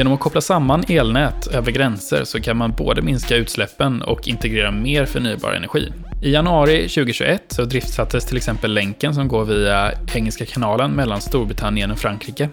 Genom att koppla samman elnät över gränser så kan man både minska utsläppen och integrera mer förnybar energi. I januari 2021 så driftsattes till exempel länken som går via Engelska kanalen mellan Storbritannien och Frankrike.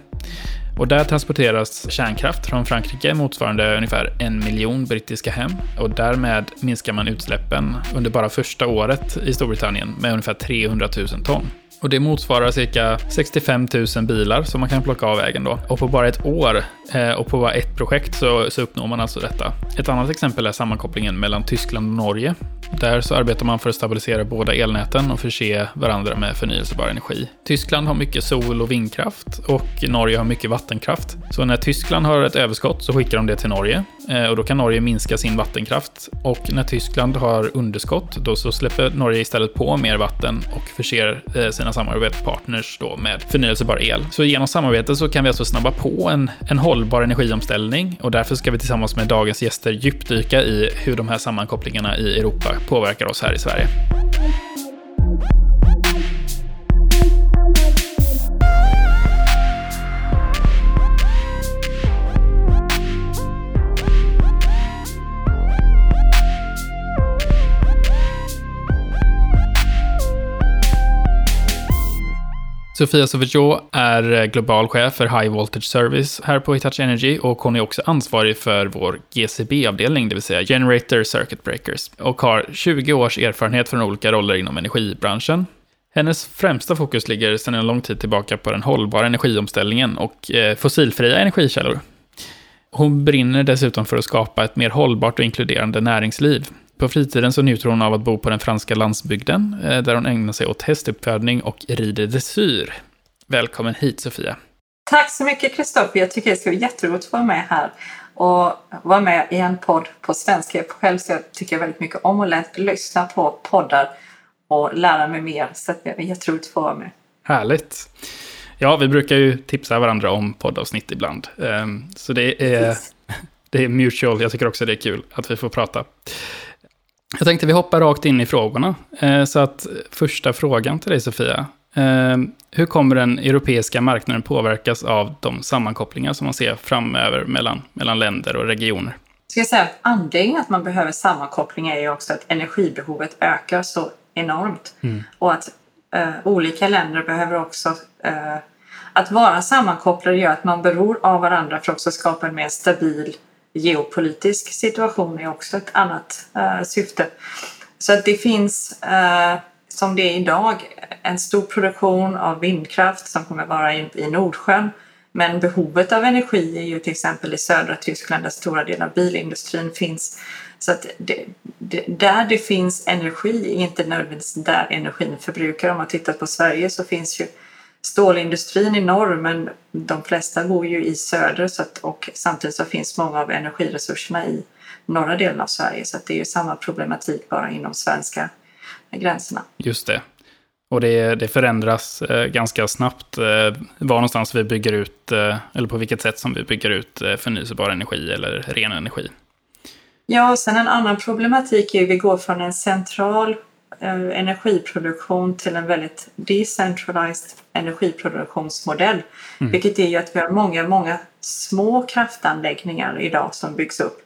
Och där transporteras kärnkraft från Frankrike motsvarande ungefär en miljon brittiska hem. Och därmed minskar man utsläppen under bara första året i Storbritannien med ungefär 300 000 ton. Och det motsvarar cirka 65 000 bilar som man kan plocka av vägen då. Och på bara ett år Eh, och på bara ett projekt så, så uppnår man alltså detta. Ett annat exempel är sammankopplingen mellan Tyskland och Norge. Där så arbetar man för att stabilisera båda elnäten och förse varandra med förnyelsebar energi. Tyskland har mycket sol och vindkraft och Norge har mycket vattenkraft. Så när Tyskland har ett överskott så skickar de det till Norge eh, och då kan Norge minska sin vattenkraft. Och när Tyskland har underskott då så släpper Norge istället på mer vatten och förser eh, sina samarbetspartners då med förnyelsebar el. Så genom samarbete så kan vi alltså snabba på en, en hållbar energiomställning och därför ska vi tillsammans med dagens gäster djupdyka i hur de här sammankopplingarna i Europa påverkar oss här i Sverige. Sofia Sauvageau är eh, global chef för High Voltage Service här på Hitachi Energy och hon är också ansvarig för vår GCB-avdelning, det vill säga Generator Circuit Breakers, och har 20 års erfarenhet från olika roller inom energibranschen. Hennes främsta fokus ligger sedan en lång tid tillbaka på den hållbara energiomställningen och eh, fossilfria energikällor. Hon brinner dessutom för att skapa ett mer hållbart och inkluderande näringsliv. På fritiden så njuter hon av att bo på den franska landsbygden, eh, där hon ägnar sig åt hästuppfödning och rider dressyr. Välkommen hit Sofia. Tack så mycket Kristoffer. Jag tycker det ska bli jätteroligt att vara med här och vara med i en podd på svenska. Själv så jag tycker jag väldigt mycket om att lyssna på poddar och lära mig mer. Så det är jätteroligt att få vara med. Härligt. Ja, vi brukar ju tipsa varandra om poddavsnitt ibland. Ehm, så det är, det är mutual. Jag tycker också det är kul att vi får prata. Jag tänkte vi hoppar rakt in i frågorna. Eh, så att första frågan till dig Sofia. Eh, hur kommer den europeiska marknaden påverkas av de sammankopplingar som man ser framöver mellan, mellan länder och regioner? Ska jag säga att anledningen att man behöver sammankopplingar är ju också att energibehovet ökar så enormt. Mm. Och att eh, olika länder behöver också eh, att vara sammankopplade gör att man beror av varandra för att också skapa en mer stabil geopolitisk situation är också ett annat eh, syfte. Så att det finns, eh, som det är idag, en stor produktion av vindkraft som kommer vara i, i Nordsjön. Men behovet av energi är ju till exempel i södra Tyskland där stora delar av bilindustrin finns. Så att det, det, där det finns energi är inte nödvändigtvis där energin förbrukar. Om man tittar på Sverige så finns ju stålindustrin i norr men de flesta bor ju i söder så att, och samtidigt så finns många av energiresurserna i norra delen av Sverige så det är ju samma problematik bara inom svenska gränserna. Just det. Och det, det förändras eh, ganska snabbt eh, var någonstans vi bygger ut, eh, eller på vilket sätt som vi bygger ut eh, förnyelsebar energi eller ren energi. Ja, och sen en annan problematik är att vi går från en central energiproduktion till en väldigt decentralized energiproduktionsmodell. Mm. Vilket är ju att vi har många, många små kraftanläggningar idag som byggs upp.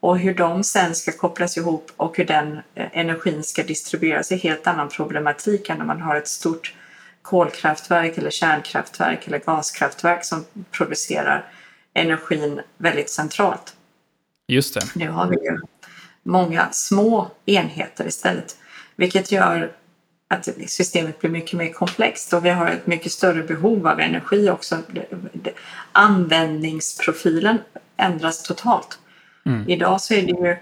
Och hur de sen ska kopplas ihop och hur den eh, energin ska distribueras är helt annan problematik än när man har ett stort kolkraftverk eller kärnkraftverk eller gaskraftverk som producerar energin väldigt centralt. Just det. Nu har vi ju många små enheter istället. Vilket gör att systemet blir mycket mer komplext och vi har ett mycket större behov av energi också. Användningsprofilen ändras totalt. Mm. Idag så är det ju,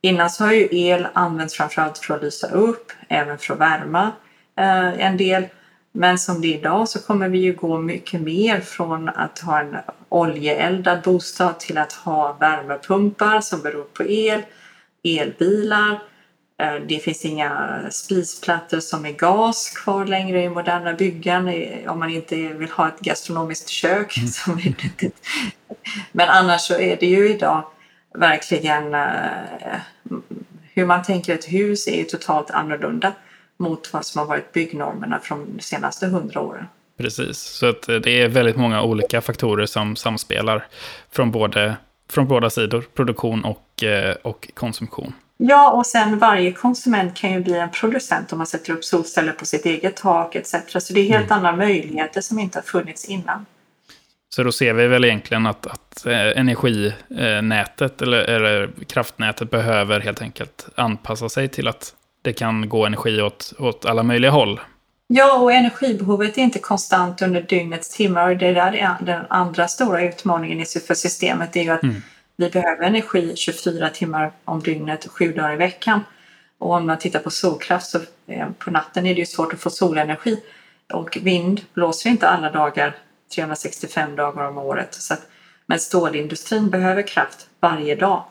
innan så har ju el använts framförallt för att lysa upp, även för att värma eh, en del. Men som det är idag så kommer vi ju gå mycket mer från att ha en oljeeldad bostad till att ha värmepumpar som beror på el, elbilar, det finns inga spisplattor som är gas kvar längre i moderna byggen om man inte vill ha ett gastronomiskt kök. Mm. Men annars så är det ju idag verkligen eh, hur man tänker ett hus är ju totalt annorlunda mot vad som har varit byggnormerna från de senaste hundra åren. Precis, så att det är väldigt många olika faktorer som samspelar från, både, från båda sidor, produktion och, eh, och konsumtion. Ja, och sen varje konsument kan ju bli en producent om man sätter upp solceller på sitt eget tak etc. Så det är helt mm. andra möjligheter som inte har funnits innan. Så då ser vi väl egentligen att, att eh, energinätet eller, eller kraftnätet behöver helt enkelt anpassa sig till att det kan gå energi åt, åt alla möjliga håll. Ja, och energibehovet är inte konstant under dygnets timmar. Det där är den andra stora utmaningen för systemet. Är ju att mm. Vi behöver energi 24 timmar om dygnet, sju dagar i veckan. Och om man tittar på solkraft så eh, på natten är det ju svårt att få solenergi. Och vind blåser inte alla dagar 365 dagar om året. Så att, men stålindustrin behöver kraft varje dag.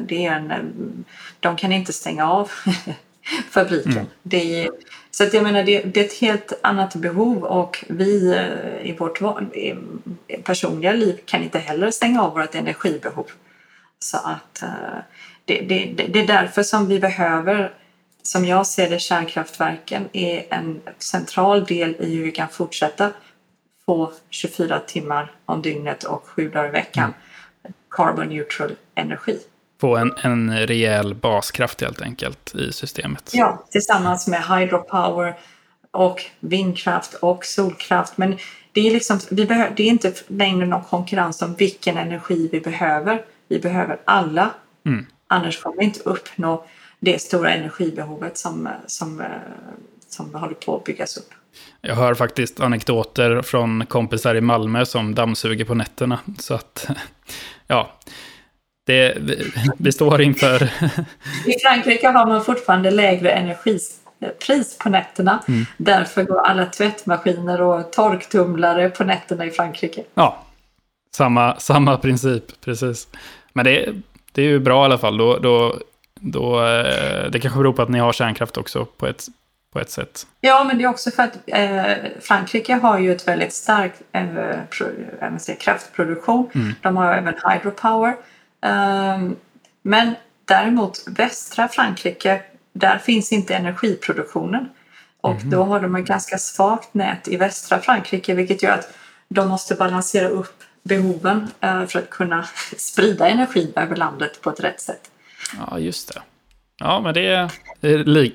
Det är en, de kan inte stänga av fabriken. Mm. Det är, så att jag menar, det, det, är ett helt annat behov och vi eh, i vårt personliga liv kan inte heller stänga av vårt energibehov. Så att eh, det, det, det är därför som vi behöver, som jag ser det, kärnkraftverken är en central del i hur vi kan fortsätta få 24 timmar om dygnet och sju dagar i veckan mm. carbon neutral energi. Få en, en rejäl baskraft helt enkelt i systemet. Ja, tillsammans med hydropower och vindkraft och solkraft. Men det är, liksom, vi behöver, det är inte längre någon konkurrens om vilken energi vi behöver. Vi behöver alla. Mm. Annars kommer vi inte uppnå det stora energibehovet som, som, som håller på att byggas upp. Jag hör faktiskt anekdoter från kompisar i Malmö som dammsuger på nätterna. Så att, ja, det, vi, vi står inför... I Frankrike har man fortfarande lägre energipris på nätterna. Mm. Därför går alla tvättmaskiner och torktumlare på nätterna i Frankrike. Ja, samma, samma princip, precis. Men det, det är ju bra i alla fall. Då, då, då, eh, det kanske beror på att ni har kärnkraft också på ett, på ett sätt. Ja, men det är också för att eh, Frankrike har ju ett väldigt starkt eh, pro, kraftproduktion. Mm. De har även hydropower. Um, men däremot västra Frankrike, där finns inte energiproduktionen. Och mm. då har de ett ganska svagt nät i västra Frankrike vilket gör att de måste balansera upp behoven uh, för att kunna sprida energin över landet på ett rätt sätt. Ja, just det. Ja, men det,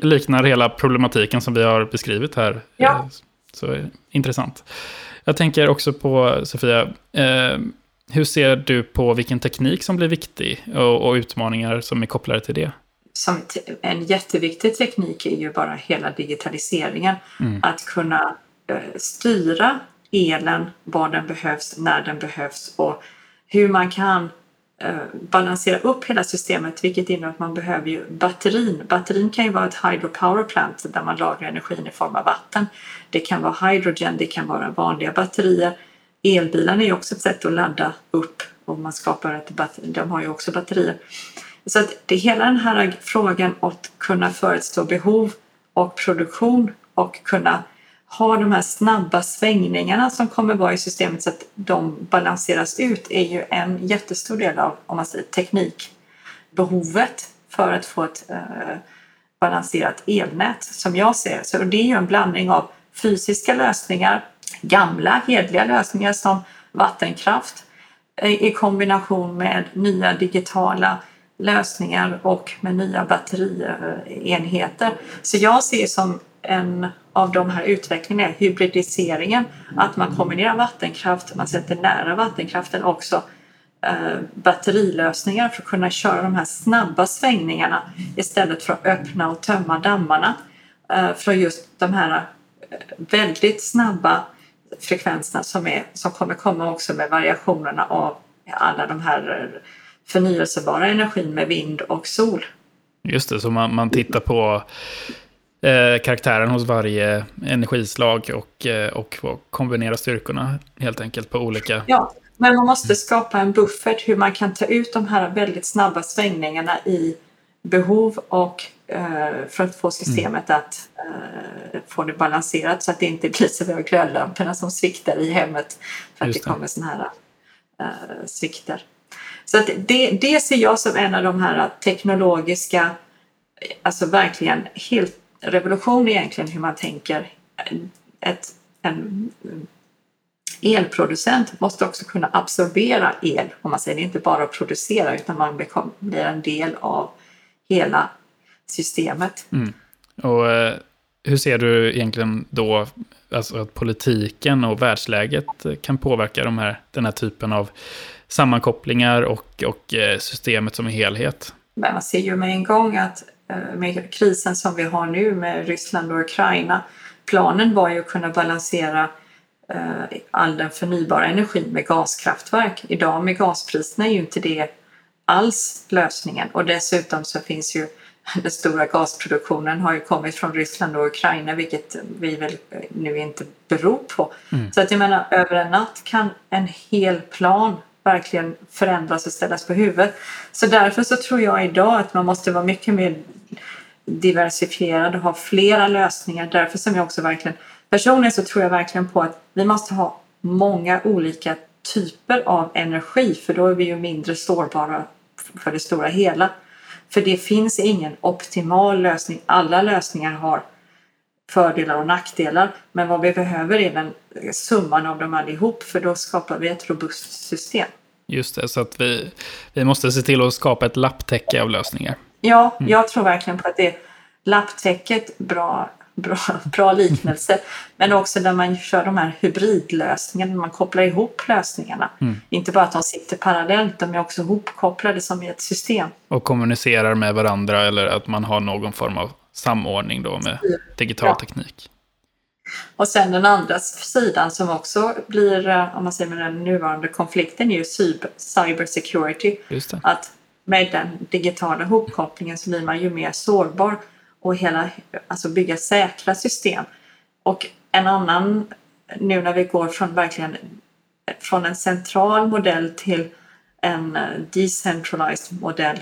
liknar hela problematiken som vi har beskrivit här. Ja. Eh, så intressant. Jag tänker också på, Sofia, eh, hur ser du på vilken teknik som blir viktig och, och utmaningar som är kopplade till det? En jätteviktig teknik är ju bara hela digitaliseringen. Mm. Att kunna eh, styra elen, var den behövs, när den behövs och hur man kan Eh, balansera upp hela systemet vilket innebär att man behöver ju batterin. Batterin kan ju vara ett hydropower plant där man lagrar energin i form av vatten. Det kan vara hydrogen, det kan vara vanliga batterier. Elbilarna är ju också ett sätt att ladda upp och man skapar ett batteri. De har ju också batterier. Så att det är hela den här frågan att kunna förutstå behov och produktion och kunna ha de här snabba svängningarna som kommer vara i systemet så att de balanseras ut är ju en jättestor del av om man säger, teknikbehovet för att få ett eh, balanserat elnät som jag ser Så det är ju en blandning av fysiska lösningar, gamla hedliga lösningar som vattenkraft eh, i kombination med nya digitala lösningar och med nya batterienheter. Så jag ser som en av de här utvecklingarna är hybridiseringen. Att man kombinerar vattenkraft, man sätter nära vattenkraften också eh, batterilösningar för att kunna köra de här snabba svängningarna istället för att öppna och tömma dammarna. Eh, för just de här eh, väldigt snabba frekvenserna som, är, som kommer komma också med variationerna av alla de här förnyelsebara energin med vind och sol. Just det, så man, man tittar på eh, karaktären hos varje energislag och, eh, och kombinera styrkorna helt enkelt på olika... Ja, men man måste skapa en buffert hur man kan ta ut de här väldigt snabba svängningarna i behov och för att få systemet mm. att eh, få det balanserat så att det inte blir så att glödlamporna som sviktar i hemmet för att det. det kommer sådana här eh, svikter. Så att det, det ser jag som en av de här teknologiska, alltså verkligen helt revolution egentligen hur man tänker. Ett en elproducent måste också kunna absorbera el. Om man säger det inte bara producera utan man blir en del av hela systemet. Mm. Och eh, hur ser du egentligen då alltså att politiken och världsläget kan påverka de här, den här typen av sammankopplingar och, och eh, systemet som helhet? Men man ser ju med en gång att eh, med krisen som vi har nu med Ryssland och Ukraina, planen var ju att kunna balansera eh, all den förnybara energin med gaskraftverk. Idag med gaspriserna är ju inte det alls lösningen och dessutom så finns ju den stora gasproduktionen har ju kommit från Ryssland och Ukraina vilket vi väl nu inte beror på. Mm. Så att jag menar över en natt kan en hel plan verkligen förändras och ställas på huvudet. Så därför så tror jag idag att man måste vara mycket mer diversifierad och ha flera lösningar. Därför som jag också verkligen personligen så tror jag verkligen på att vi måste ha många olika typer av energi för då är vi ju mindre sårbara för det stora hela. För det finns ingen optimal lösning. Alla lösningar har fördelar och nackdelar. Men vad vi behöver är den summan av dem allihop för då skapar vi ett robust system. Just det, så att vi, vi måste se till att skapa ett lapptäcke av lösningar. Ja, mm. jag tror verkligen på att det lapptäcket, bra, bra, bra liknelse. men också där man kör de här hybridlösningarna, man kopplar ihop lösningarna. Mm. Inte bara att de sitter parallellt, de är också ihopkopplade som i ett system. Och kommunicerar med varandra eller att man har någon form av samordning då med digital ja. teknik. Och sen den andra sidan som också blir, eh, om man säger med den nuvarande konflikten, är ju cyber security. Att med den digitala hopkopplingen så blir man ju mer sårbar och hela, alltså bygga säkra system. Och en annan, nu när vi går från verkligen från en central modell till en eh, decentralized modell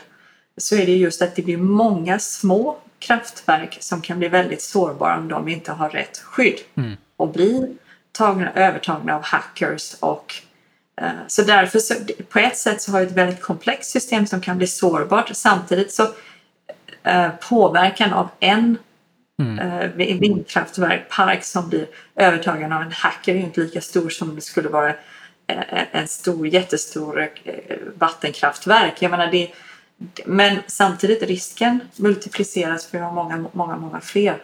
så är det just att det blir många små kraftverk som kan bli väldigt sårbara om de inte har rätt skydd mm. och blir tagna, övertagna av hackers. Och, eh, så därför så, på ett sätt så har vi ett väldigt komplext system som kan bli sårbart. Samtidigt så eh, påverkan av en mm. eh, vindkraftverk, som blir övertagen av en hacker är inte lika stor som det skulle vara eh, en stor, jättestor vattenkraftverk. Jag menar, det, men samtidigt risken multipliceras för att vi har många, många, många fler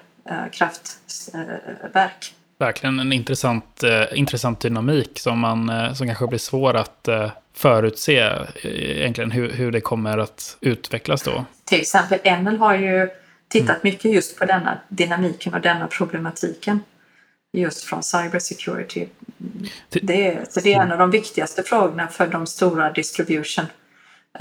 kraftverk. Verkligen en intressant, intressant dynamik som, man, som kanske blir svår att förutse eh, egentligen hur, hur det kommer att utvecklas då. Till exempel Enel har ju tittat mm. mycket just på denna dynamiken och denna problematiken just från cybersecurity. Det, så det är en av de viktigaste frågorna för de stora distribution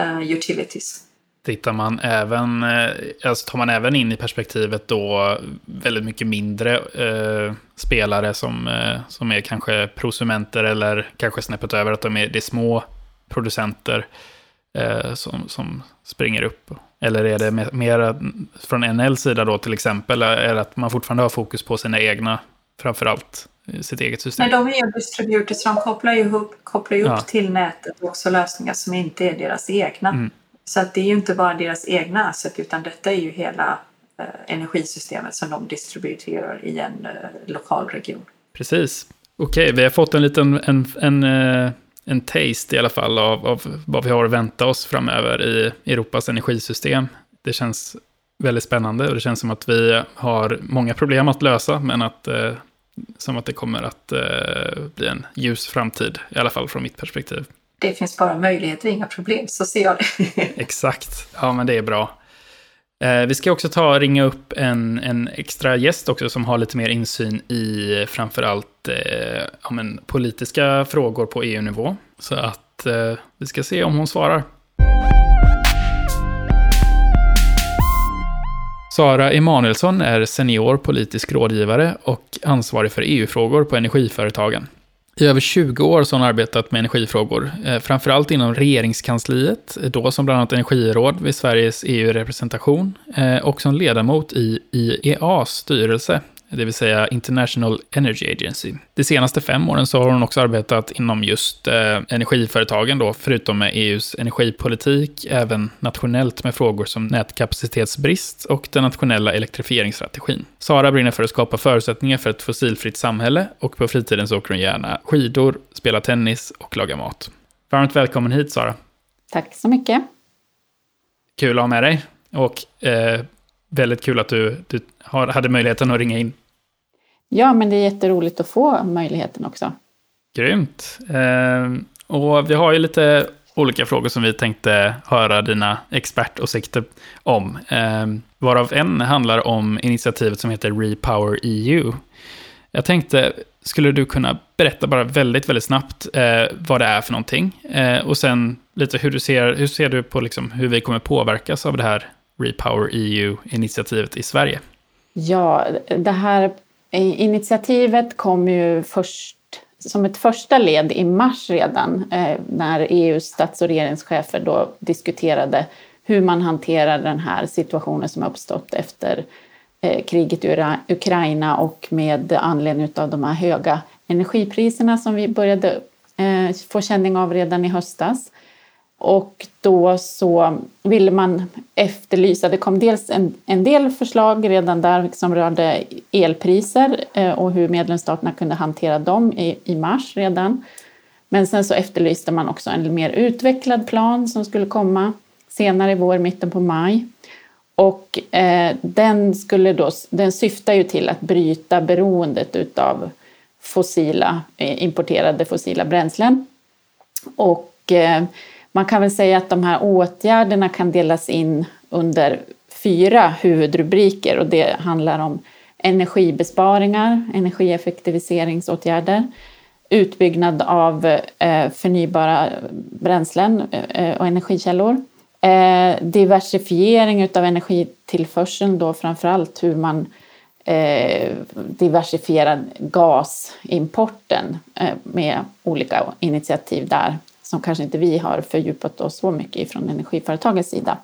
uh, utilities. Tittar man även, eh, alltså tar man även in i perspektivet då väldigt mycket mindre eh, spelare som, eh, som är kanske prosumenter eller kanske snäppet över att de är, det är små producenter eh, som, som springer upp? Eller är det mer, från NLs sida då till exempel, är det att man fortfarande har fokus på sina egna, framförallt sitt eget system? Nej, de är ju distributors, de kopplar ju upp, kopplar ju upp ja. till nätet också lösningar som inte är deras egna. Mm. Så att det är ju inte bara deras egna asset utan detta är ju hela eh, energisystemet som de distribuerar i en eh, lokal region. Precis. Okej, vi har fått en liten en, en, eh, en taste i alla fall av, av vad vi har att vänta oss framöver i Europas energisystem. Det känns väldigt spännande och det känns som att vi har många problem att lösa men att eh, som att det kommer att eh, bli en ljus framtid, i alla fall från mitt perspektiv. Det finns bara möjligheter, inga problem, så ser jag det. Exakt, ja men det är bra. Eh, vi ska också ta och ringa upp en, en extra gäst också som har lite mer insyn i framförallt eh, ja, men, politiska frågor på EU-nivå. Så att eh, vi ska se om hon svarar. Sara Emanuelsson är senior politisk rådgivare och ansvarig för EU-frågor på Energiföretagen. I över 20 år har hon arbetat med energifrågor, eh, framförallt inom regeringskansliet, då som bland annat energiråd vid Sveriges EU-representation eh, och som ledamot i IEAs styrelse, det vill säga International Energy Agency. De senaste fem åren så har hon också arbetat inom just eh, energiföretagen då, förutom med EUs energipolitik, även nationellt med frågor som nätkapacitetsbrist och den nationella elektrifieringsstrategin. Sara brinner för att skapa förutsättningar för ett fossilfritt samhälle och på fritiden så åker hon gärna skidor, spelar tennis och lagar mat. Varmt välkommen hit Sara. Tack så mycket. Kul att ha med dig. Och eh, väldigt kul att du, du har, hade möjligheten att ringa in. Ja, men det är jätteroligt att få möjligheten också. Grymt. Eh, och vi har ju lite olika frågor som vi tänkte höra dina expertåsikter om. Eh, varav en handlar om initiativet som heter Repower EU. Jag tänkte, skulle du kunna berätta bara väldigt, väldigt snabbt eh, vad det är för någonting? Eh, och sen lite hur du ser, hur ser du på liksom hur vi kommer påverkas av det här Repower EU-initiativet i Sverige? Ja, det här Eh, initiativet kom ju först som ett första led i mars redan eh, när EUs stats och regeringschefer då diskuterade hur man hanterar den här situationen som uppstått efter eh, kriget i Ukraina och med anledning av de här höga energipriserna som vi började få känning av redan i höstas. Och då så ville man efterlysa, det kom dels en, en del förslag redan där som rörde elpriser eh, och hur medlemsstaterna kunde hantera dem i, i mars redan. Men sen så efterlyste man också en mer utvecklad plan som skulle komma senare i vår, mitten på maj. Och eh, den, skulle då, den syftar ju till att bryta beroendet utav fossila, eh, importerade fossila bränslen. Och eh, man kan väl säga att de här åtgärderna kan delas in under fyra huvudrubriker och det handlar om energibesparingar, energieffektiviseringsåtgärder, utbyggnad av eh, förnybara bränslen eh, och energikällor, eh, diversifiering av energitillförseln då framförallt hur man diversifierar gasimporten med olika initiativ där som kanske inte vi har fördjupat oss så mycket från energiföretagens sida.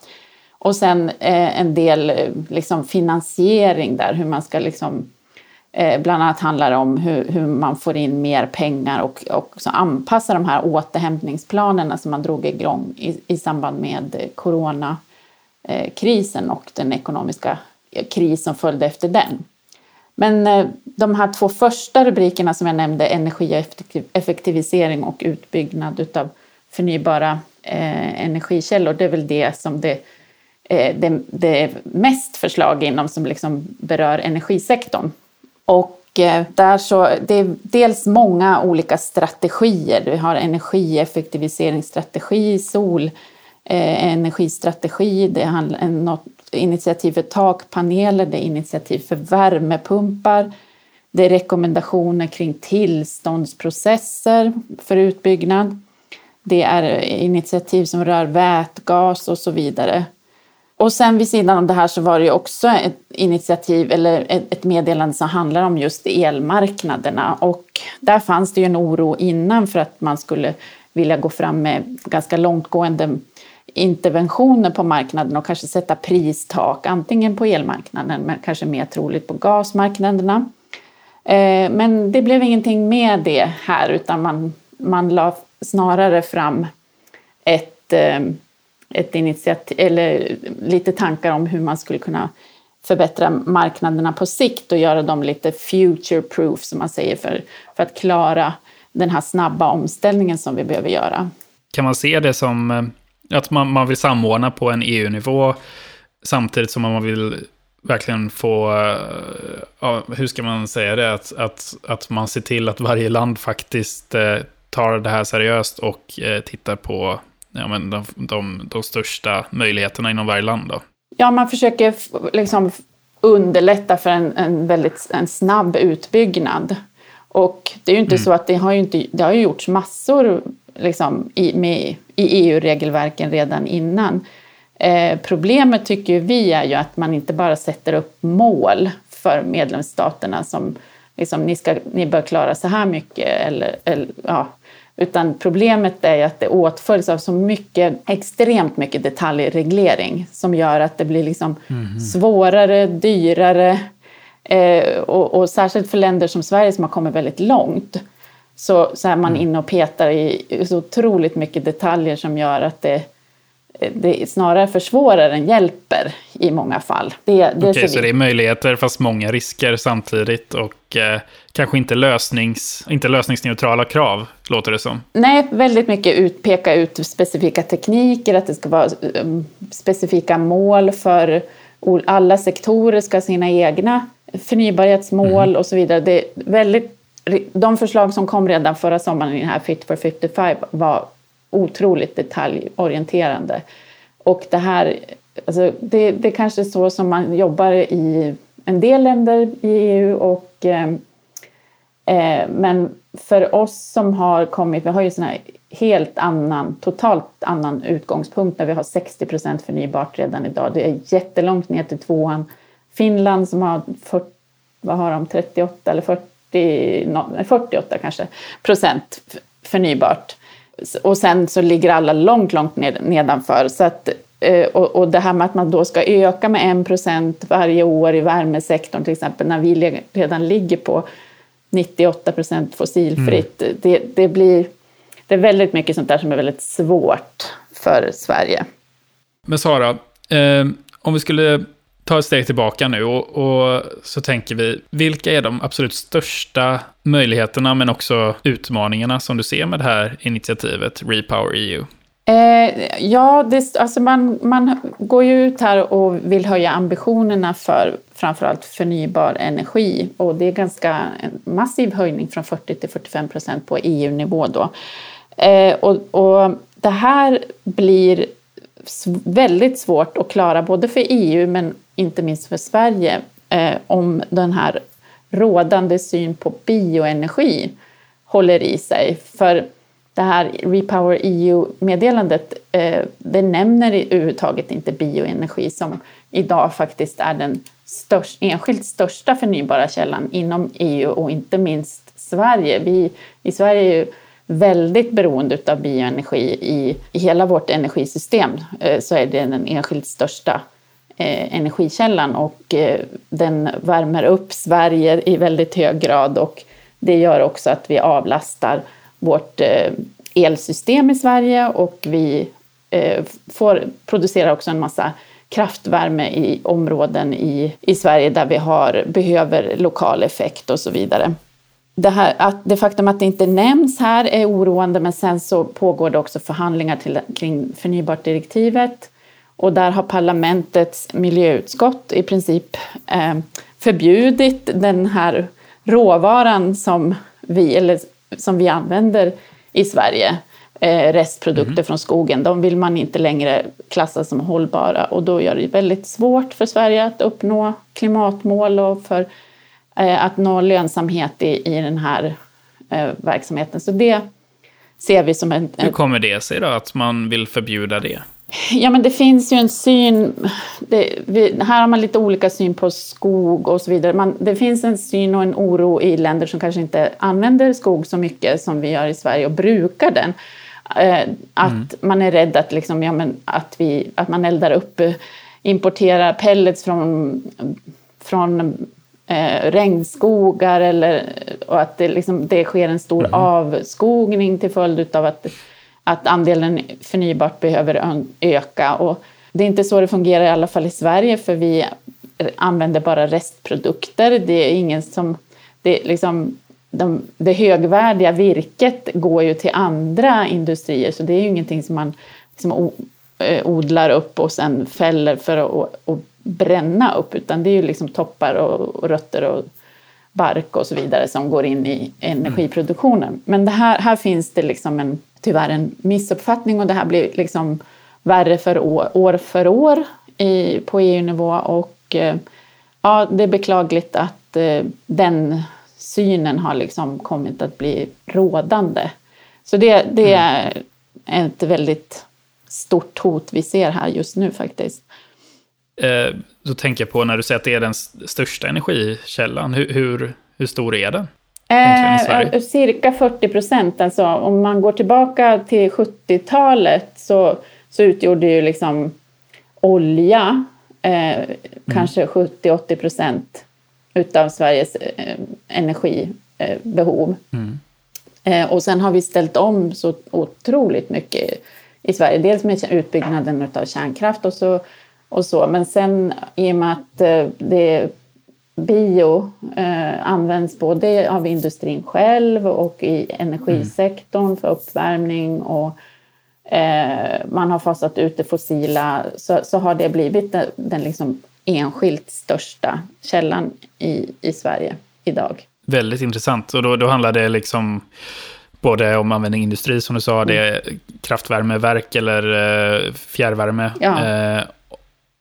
Och sen eh, en del eh, liksom, finansiering där, hur man ska liksom, eh, bland annat handlar det om hur, hur, man får in mer pengar och, och så anpassa de här återhämtningsplanerna som man drog igång i, i samband med coronakrisen och den ekonomiska kris som följde efter den. Men eh, de här två första rubrikerna som jag nämnde, energieffektivisering och utbyggnad utav förnybara eh, energikällor, det är väl det som det, eh, det, det är mest förslag inom som liksom berör energisektorn. Och eh, där så, det är dels många olika strategier. Vi har energieffektiviseringsstrategi, sol, eh, energistrategi, det är något initiativ för takpaneler, det är initiativ för värmepumpar, det är rekommendationer kring tillståndsprocesser för utbyggnad. Det är initiativ som rör vätgas och så vidare. Och sen vid sidan om det här så var det ju också ett initiativ eller ett meddelande som handlar om just elmarknaderna och där fanns det ju en oro innan för att man skulle vilja gå fram med ganska långtgående interventioner på marknaden och kanske sätta pristak, antingen på elmarknaden men kanske mer troligt på gasmarknaderna. Eh, men det blev ingenting med det här utan man, man la snarare fram ett, eh, ett initiativ, eller lite tankar om hur man skulle kunna förbättra marknaderna på sikt och göra dem lite future proof som man säger för, för att klara den här snabba omställningen som vi behöver göra. Kan man se det som eh, att man, man vill samordna på en EU-nivå samtidigt som man vill verkligen få, eh, ja, hur ska man säga det, att, att, att man ser till att varje land faktiskt eh, tar det här seriöst och eh, tittar på ja, men de, de, de största möjligheterna inom varje land. Då. Ja, man försöker liksom underlätta för en, en väldigt en snabb utbyggnad. Och det är ju inte mm. så att det har ju, inte, det har ju gjorts massor liksom, i, med, i EU-regelverken redan innan. Eh, problemet tycker vi är ju att man inte bara sätter upp mål för medlemsstaterna som liksom, ni, ska, ni bör klara så här mycket. Eller, eller, ja. Utan problemet är ju att det åtföljs av så mycket, extremt mycket detaljreglering som gör att det blir liksom mm. svårare, dyrare Eh, och, och, särskilt för länder som Sverige som har kommit väldigt långt så, så är man mm. inne och petar i så otroligt mycket detaljer som gör att det, det snarare försvårar än hjälper i många fall. Det, det Okej, så det är möjligheter fast många risker samtidigt och eh, kanske inte, lösnings, inte lösningsneutrala krav, låter det som. Nej, väldigt mycket ut, peka ut specifika tekniker, att det ska vara um, specifika mål för alla sektorer ska ha sina egna förnybarhetsmål mm. och så vidare. Det är väldigt, de förslag som kom redan förra sommaren i den här Fit for 55 var otroligt detaljorienterande. Och det här, alltså det, det är kanske så som man jobbar i en del länder i EU och eh, eh, men för oss som har kommit, vi har ju sån här helt annan, totalt annan utgångspunkt när vi har 60 procent förnybart redan idag. Det är jättelångt ner till tvåan. Finland som har 40, vad har de, 38 eller 40, 48 kanske procent förnybart. Och sen så ligger alla långt, långt ned, nedanför. Så att, eh, och, och det här med att man då ska öka med 1 procent varje år i värmesektorn till exempel, när vi redan ligger på 98 procent fossilfritt. Mm. Det, det, blir, det är väldigt mycket sånt där som är väldigt svårt för Sverige. Men Sara, eh, om vi skulle ta ett steg tillbaka nu och, och, så tänker vi, vilka är de absolut största möjligheterna men också utmaningarna som du ser med det här initiativet Repower EU? Eh, ja, det, alltså man, man går ju ut här och vill höja ambitionerna för framförallt förnybar energi och det är ganska en massiv höjning från 40 till 45 procent på EU-nivå då. Eh, och, och det här blir väldigt svårt att klara både för EU men inte minst för Sverige eh, om den här rådande syn på bioenergi håller i sig. För det här Repower EU-meddelandet eh, det nämner överhuvudtaget inte bioenergi som idag faktiskt är den störst, enskilt största förnybara källan inom EU och inte minst Sverige. Vi i Sverige är ju väldigt beroende av bioenergi i, i hela vårt energisystem eh, så är det den enskilt största eh, energikällan och eh, den värmer upp Sverige i väldigt hög grad och det gör också att vi avlastar vårt elsystem i Sverige och vi får producera också en massa kraftvärme i områden i, i Sverige där vi har, behöver lokal effekt och så vidare. Det, här, att det faktum att det inte nämns här är oroande men sen så pågår det också förhandlingar till, kring förnybartdirektivet. Och där har parlamentets miljöutskott i princip eh, förbjudit den här råvaran som vi, eller som vi använder i Sverige, eh, restprodukter mm. från skogen, de vill man inte längre klassa som hållbara. Och då gör det väldigt svårt för Sverige att uppnå klimatmål och för att nå lönsamhet i, i den här eh, verksamheten. Så det ser vi som en... Hur kommer det sig då att man vill förbjuda det? Ja, men det finns ju en syn... Det, vi, här har man lite olika syn på skog och så vidare. Man, det finns en syn och en oro i länder som kanske inte använder skog så mycket som vi gör i Sverige och brukar den. Eh, att mm. man är rädd att, liksom, ja, men att, vi, att man eldar upp, importerar pellets från, från eh, regnskogar eller, och att det, liksom, det sker en stor mm. avskogning till följd av att att andelen förnybart behöver öka. Och det är inte så det fungerar i alla fall i Sverige för vi använder bara restprodukter. Det är ingen som... Det, liksom, de, det högvärdiga virket går ju till andra industrier så det är ju ingenting som man liksom eh, odlar upp och sen fäller för att, att bränna upp utan det är ju liksom toppar och, och rötter och bark och så vidare som går in i energiproduktionen. Men det här, här finns det liksom en tyvärr en missuppfattning och det här blir liksom värre för år, år för år i, på EU-nivå och eh, ja, det är beklagligt att eh, den synen har liksom kommit att bli rådande. Så det, det mm. är ett väldigt stort hot vi ser här just nu faktiskt. Eh, då tänker jag på när du säger att det är den största energikällan. Hur, hur, hur stor är den? Eh, cirka 40 procent. Alltså, om man går tillbaka till 70-talet så, så utgjorde ju liksom olja eh, mm. kanske 70-80 procent utav Sveriges eh, energibehov. Mm. Eh, och sen har vi ställt om så otroligt mycket i Sverige. Dels med utbyggnaden av kärnkraft och så, och så. men sen i och med att eh, det bio eh, används både av industrin själv och i energisektorn för uppvärmning och eh, man har fasat ut det fossila så, så har det blivit den, den liksom enskilt största källan i, i Sverige idag. Väldigt intressant. Och då, då handlar det liksom både om användning industri, som du sa, mm. det är kraftvärmeverk eller eh, fjärrvärme. Ja.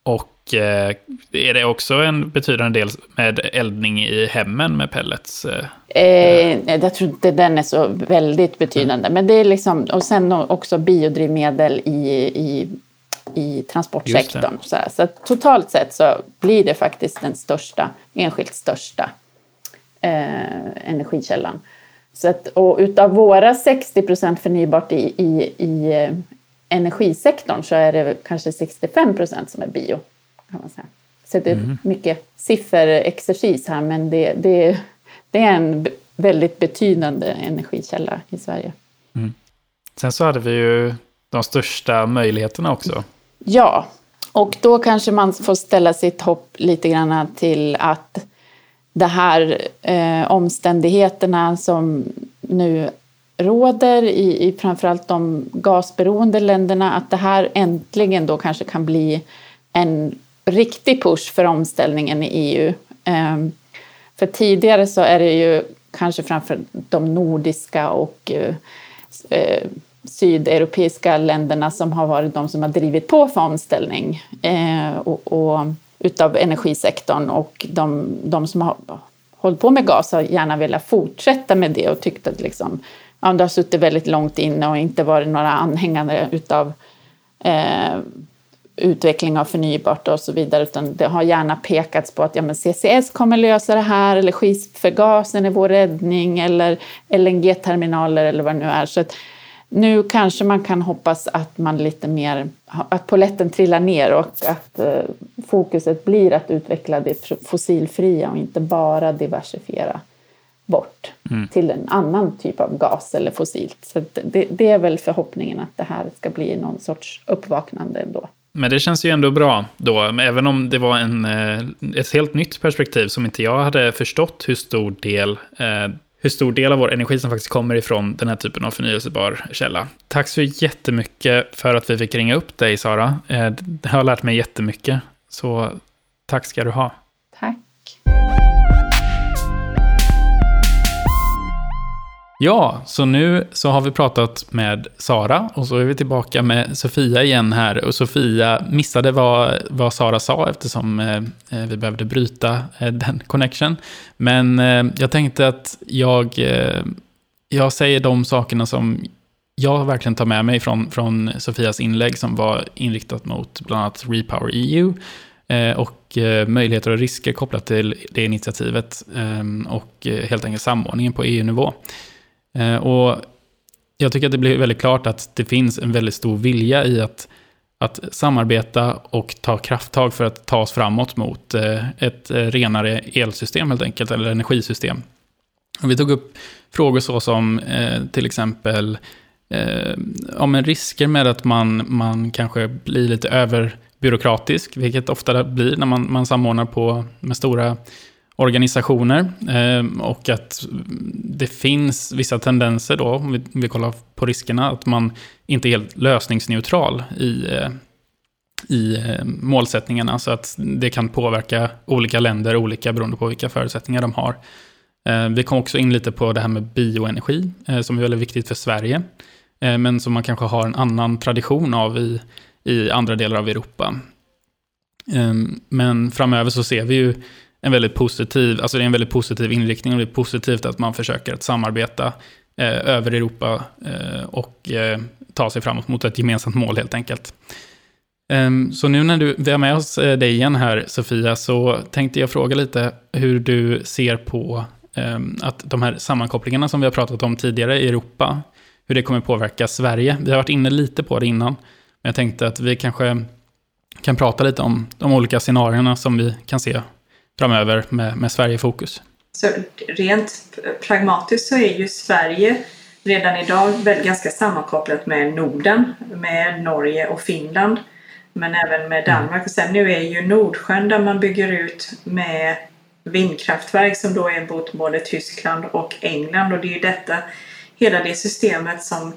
Och eh, är det också en betydande del med eldning i hemmen med pellets? Eh, eh jag tror inte den är så väldigt betydande. Mm. Men det är liksom, och sen också biodrivmedel i, i, i transportsektorn. Så, så totalt sett så blir det faktiskt den största, enskilt största eh, energikällan. Så att, och utav våra 60 procent förnybart i, i, i eh, energisektorn så är det kanske 65 procent som är bio. Kan man säga. Så det är mm. mycket sifferexercis här men det, det, det är en väldigt betydande energikälla i Sverige. Mm. Sen så hade vi ju de största möjligheterna också. Ja, och då kanske man får ställa sitt hopp lite grann till att de här eh, omständigheterna som nu råder i, i framförallt de gasberoende länderna, att det här äntligen då kanske kan bli en riktig push för omställningen i EU. Ehm, för tidigare så är det ju kanske framför de nordiska och eh, eh, sydeuropeiska länderna som har varit de som har drivit på för omställning. Eh, och, och utav energisektorn och de, de som har hållit på med gas har gärna velat fortsätta med det och tyckt att liksom, ja, det har suttit väldigt långt inne och inte varit några anhängare utav eh, utveckling av förnybart och så vidare, utan det har gärna pekats på att ja, men CCS kommer lösa det här, eller skiffergasen är vår räddning, eller LNG-terminaler eller vad det nu är. Så att, nu kanske man kan hoppas att man lite mer, att poletten trillar ner och att eh, fokuset blir att utveckla det fossilfria och inte bara diversifiera bort mm. till en annan typ av gas eller fossilt. Så det, det, är väl förhoppningen att det här ska bli någon sorts uppvaknande ändå. Men det känns ju ändå bra då, även om det var en, eh, ett helt nytt perspektiv som inte jag hade förstått hur stor del eh, hur stor del av vår energi som faktiskt kommer ifrån den här typen av förnyelsebar källa. Tack så jättemycket för att vi fick ringa upp dig, Sara. Eh, det har lärt mig jättemycket, så tack ska du ha. Tack. Ja, så nu så har vi pratat med Sara och så är vi tillbaka med Sofia igen här. Och Sofia missade vad, vad Sara sa eftersom eh, eh vi behövde bryta eh, den connection. Men eh, jag tänkte att jag, eh, jag säger de sakerna som jag verkligen tar med mig från, från Sofias inlägg som var inriktat mot bland annat Repower EU eh, och eh, möjligheter och risker kopplat till det initiativet och helt enkelt samordningen på EU-nivå. Eh, och jag tycker att det blir väldigt klart att det finns en väldigt stor vilja i att, att samarbeta och ta krafttag för att ta oss framåt mot eh, ett eh, renare elsystem helt enkelt, eller energisystem. Och vi tog upp frågor så som till exempel ja, men risker med att man, man kanske blir lite överbyråkratisk, vilket ofta blir när man, man samordnar på med stora organisationer eh, och att det finns vissa tendenser då, om vi, kollar på riskerna, att man inte är helt lösningsneutral i, eh, i eh, målsättningarna. Så att det kan påverka olika länder olika beroende på vilka förutsättningar de har. Vi kom också in lite på det här med bioenergi, som är väldigt viktigt för Sverige. Men som man kanske har en annan tradition av i, i andra delar av Europa. Men framöver så ser vi ju en väldigt positiv, alltså det är en väldigt positiv inriktning och det är positivt att man försöker att samarbeta eh, över Europa eh, och eh, ta sig framåt mot ett gemensamt mål helt enkelt. Ehm, så nu när du, vi har med oss eh, dig igen här Sofia, så tänkte jag fråga lite hur du ser på ehm, att de här sammankopplingarna som vi har pratat om tidigare i Europa, hur det kommer påverka Sverige. Vi har varit inne lite på det innan, men jag tänkte att vi kanske kan prata lite om de olika scenarierna som vi kan se framöver med, med Sverige i fokus? Så rent pragmatiskt så är ju Sverige redan idag väl ganska sammankopplat med Norden, med Norge och Finland. Men även med mm. Danmark. Och sen nu är ju Nordsjön där man bygger ut med vindkraftverk som då är mot både Tyskland och England. Och det är ju detta, hela det systemet som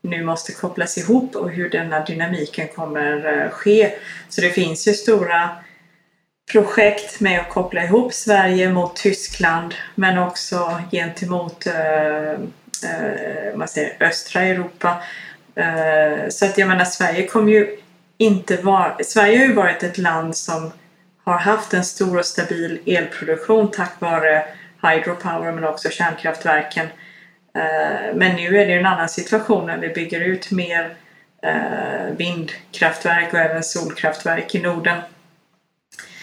nu måste kopplas ihop och hur denna dynamiken kommer eh, ske. Så det finns ju stora projekt med att koppla ihop Sverige mot Tyskland men också gentemot eh, eh, man säger, östra Europa. Eh, så att jag menar Sverige kommer ju inte vara... Sverige har ju varit ett land som har haft en stor och stabil elproduktion tack vare hydropower men också kärnkraftverken. Eh, men nu är det en annan situation när vi bygger ut mer eh, vindkraftverk och även solkraftverk i Norden.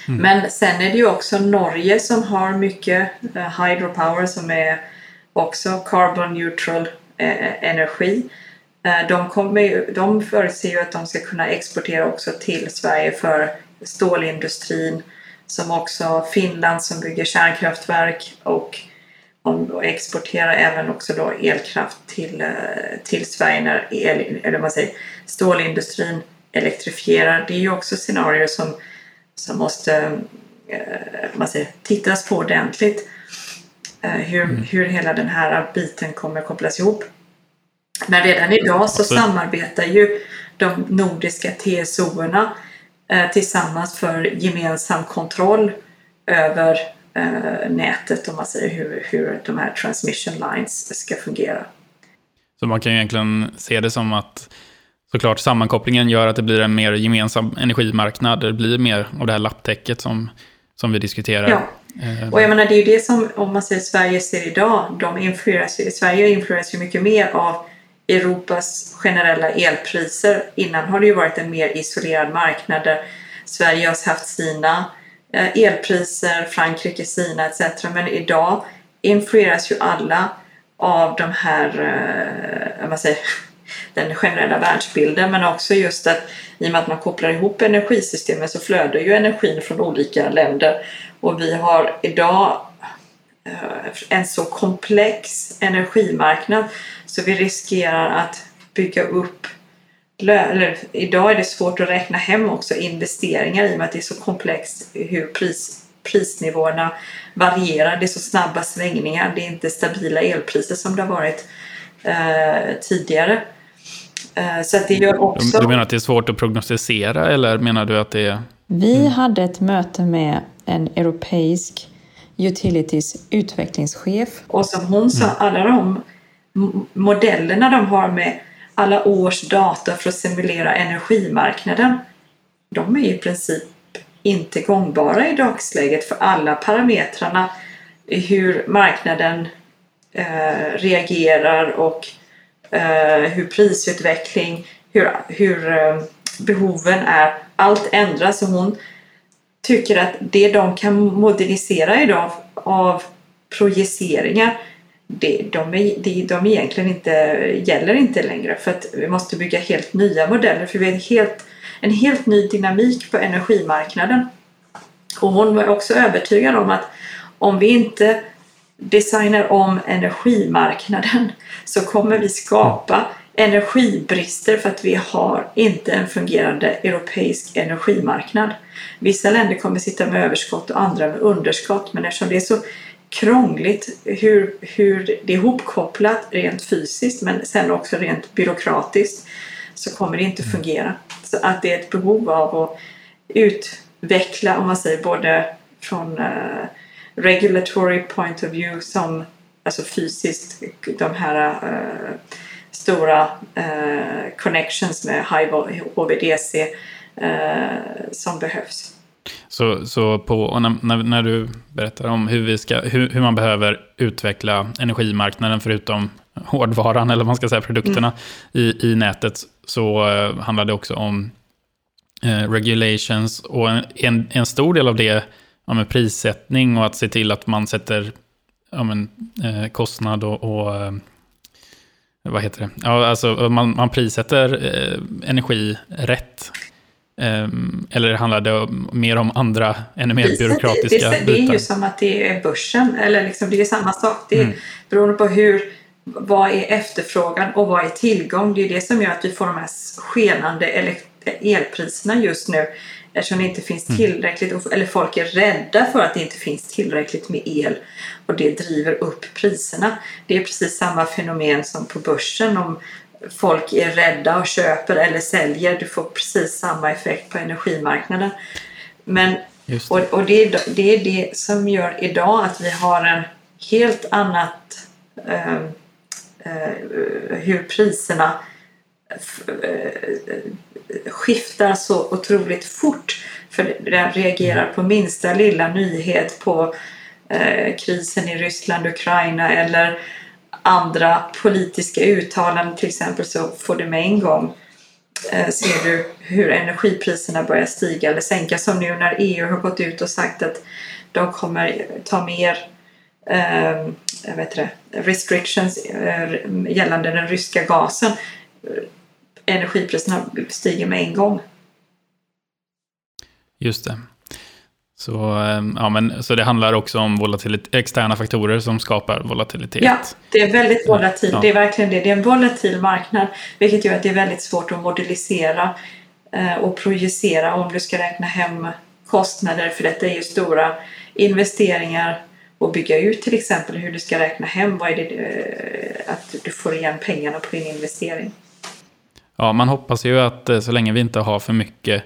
Mm. Men sen är det ju också Norge som har mycket eh, hydropower som är också carbon neutral eh, eh, energi. De, kommer, de förutser ju att de ska kunna exportera också till Sverige för stålindustrin som också Finland som bygger kärnkraftverk och exporterar även också då elkraft till, till Sverige när el, eller man säger, stålindustrin elektrifierar. Det är ju också scenarier som, som måste eh, man säger, tittas på ordentligt. Eh, hur, mm. hur hela den här biten kommer kopplas ihop. Men redan idag så samarbetar ju de nordiska TSO-erna tillsammans för gemensam kontroll över eh, nätet om man säger hur, hur de här transmission lines ska fungera. Så man kan egentligen se det som att såklart sammankopplingen gör att det blir en mer gemensam energimarknad. Det blir mer av det här lapptäcket som, som vi diskuterar. Ja. Eh, och jag menar det är ju det som, om man säger Sverige ser idag, de influeras, Sverige influeras ju mycket mer av Europas generella elpriser. Innan har det ju varit en mer isolerad marknad där Sverige har haft sina Eh, elpriser, Frankrike, Kina etc. Men idag influeras ju alla av de här, eh, vad säger, den generella världsbilden men också just att i och med att man kopplar ihop energisystemen så flödar ju energin från olika länder och vi har idag eh, en så komplex energimarknad så vi riskerar att bygga upp eller, idag är det svårt att räkna hem också investeringar i och med att det är så komplext hur pris, prisnivåerna varierar. Det är så snabba svängningar. Det är inte stabila elpriser som det har varit eh, tidigare. Eh, så att det gör också... Du menar att det är svårt att prognostisera eller menar du att det är... Vi mm. hade ett möte med en europeisk Utilities utvecklingschef. Och som hon sa, mm. alla de modellerna de har med alla års data för att simulera energimarknaden, de är i princip inte gångbara i dagsläget för alla parametrarna hur marknaden eh, reagerar och Eh, hur prisutveckling, hur, hur eh, behoven är. Allt ändras och hon tycker att det de kan modernisera idag av projiceringar det, de, är, de, de egentligen inte, gäller inte längre för att vi måste bygga helt nya modeller för vi har helt, en helt ny dynamik på energimarknaden. Och hon var också övertygad om att om vi inte designar om energimarknaden så kommer vi skapa energibrister för att vi har inte en fungerande europeisk energimarknad. Vissa länder kommer sitta med överskott och andra med underskott men eftersom det är så krångligt hur, hur det är ihopkopplat rent fysiskt men sen också rent byråkratiskt så kommer det inte fungera. Så att det är ett behov av att utveckla, om man säger både från uh, regulatory point of view som alltså fysiskt de här uh, stora uh, connections med HVDC som behövs. Så, så på, när, när, när, du berättar om hur, vi ska, hur, hur, man behöver utveckla energimarknaden förutom hårdvaran, eller man ska säga produkterna, mm. i, i nätet, så handlar det också om regulations och en, en stor del av det ja, med prissättning och att se till att man sätter ja, men, uh, kostnad och, och vad heter det? Ja, alltså man, man prissätter energi rätt Ehm, eller handlar det mer om andra, ännu mer Priset, byråkratiska det, det, bitar? det är ju som att det är börsen, eller liksom, det är samma sak. Det är Mm. beroende på hur, vad är efterfrågan och vad är tillgång. Det är det som gör att vi får de här skenande elek- elpriserna just nu. Eftersom det inte finns tillräckligt, eller folk är rädda för att det inte finns tillräckligt med el och det driver upp priserna. Det är precis samma fenomen som på börsen. Om folk är rädda och köper eller säljer, du får precis samma effekt på energimarknaden. Men det. och, och det, är, det är det som gör idag att vi har en helt annat eh, eh, hur priserna eh, skiftar så otroligt fort. För den reagerar på minsta lilla nyhet på eh, krisen i Ryssland, Ukraina eller andra politiska uttalanden till exempel så får du med en gång eh, ser du hur energipriserna börjar stiga eller sänka. som nu när EU har gått ut och sagt att de kommer ta mer eh, jag vet det, restrictions eh, gällande den ryska gasen. Energipriserna stiger med en gång. Just det. Så, ehm, ja, men, så det handlar också om externa faktorer som skapar volatilitet. Ja, det är väldigt volatilt. Ja. Det är verkligen det. Det är en volatil marknad vilket gör att det är väldigt svårt att modellisera eh, och projicera om du ska räkna hem kostnader för detta är ju stora investeringar och bygga ut till exempel hur du ska räkna hem vad är det eh, att du får igen pengarna på din investering. Ja, man hoppas ju att eh, så länge vi inte har för mycket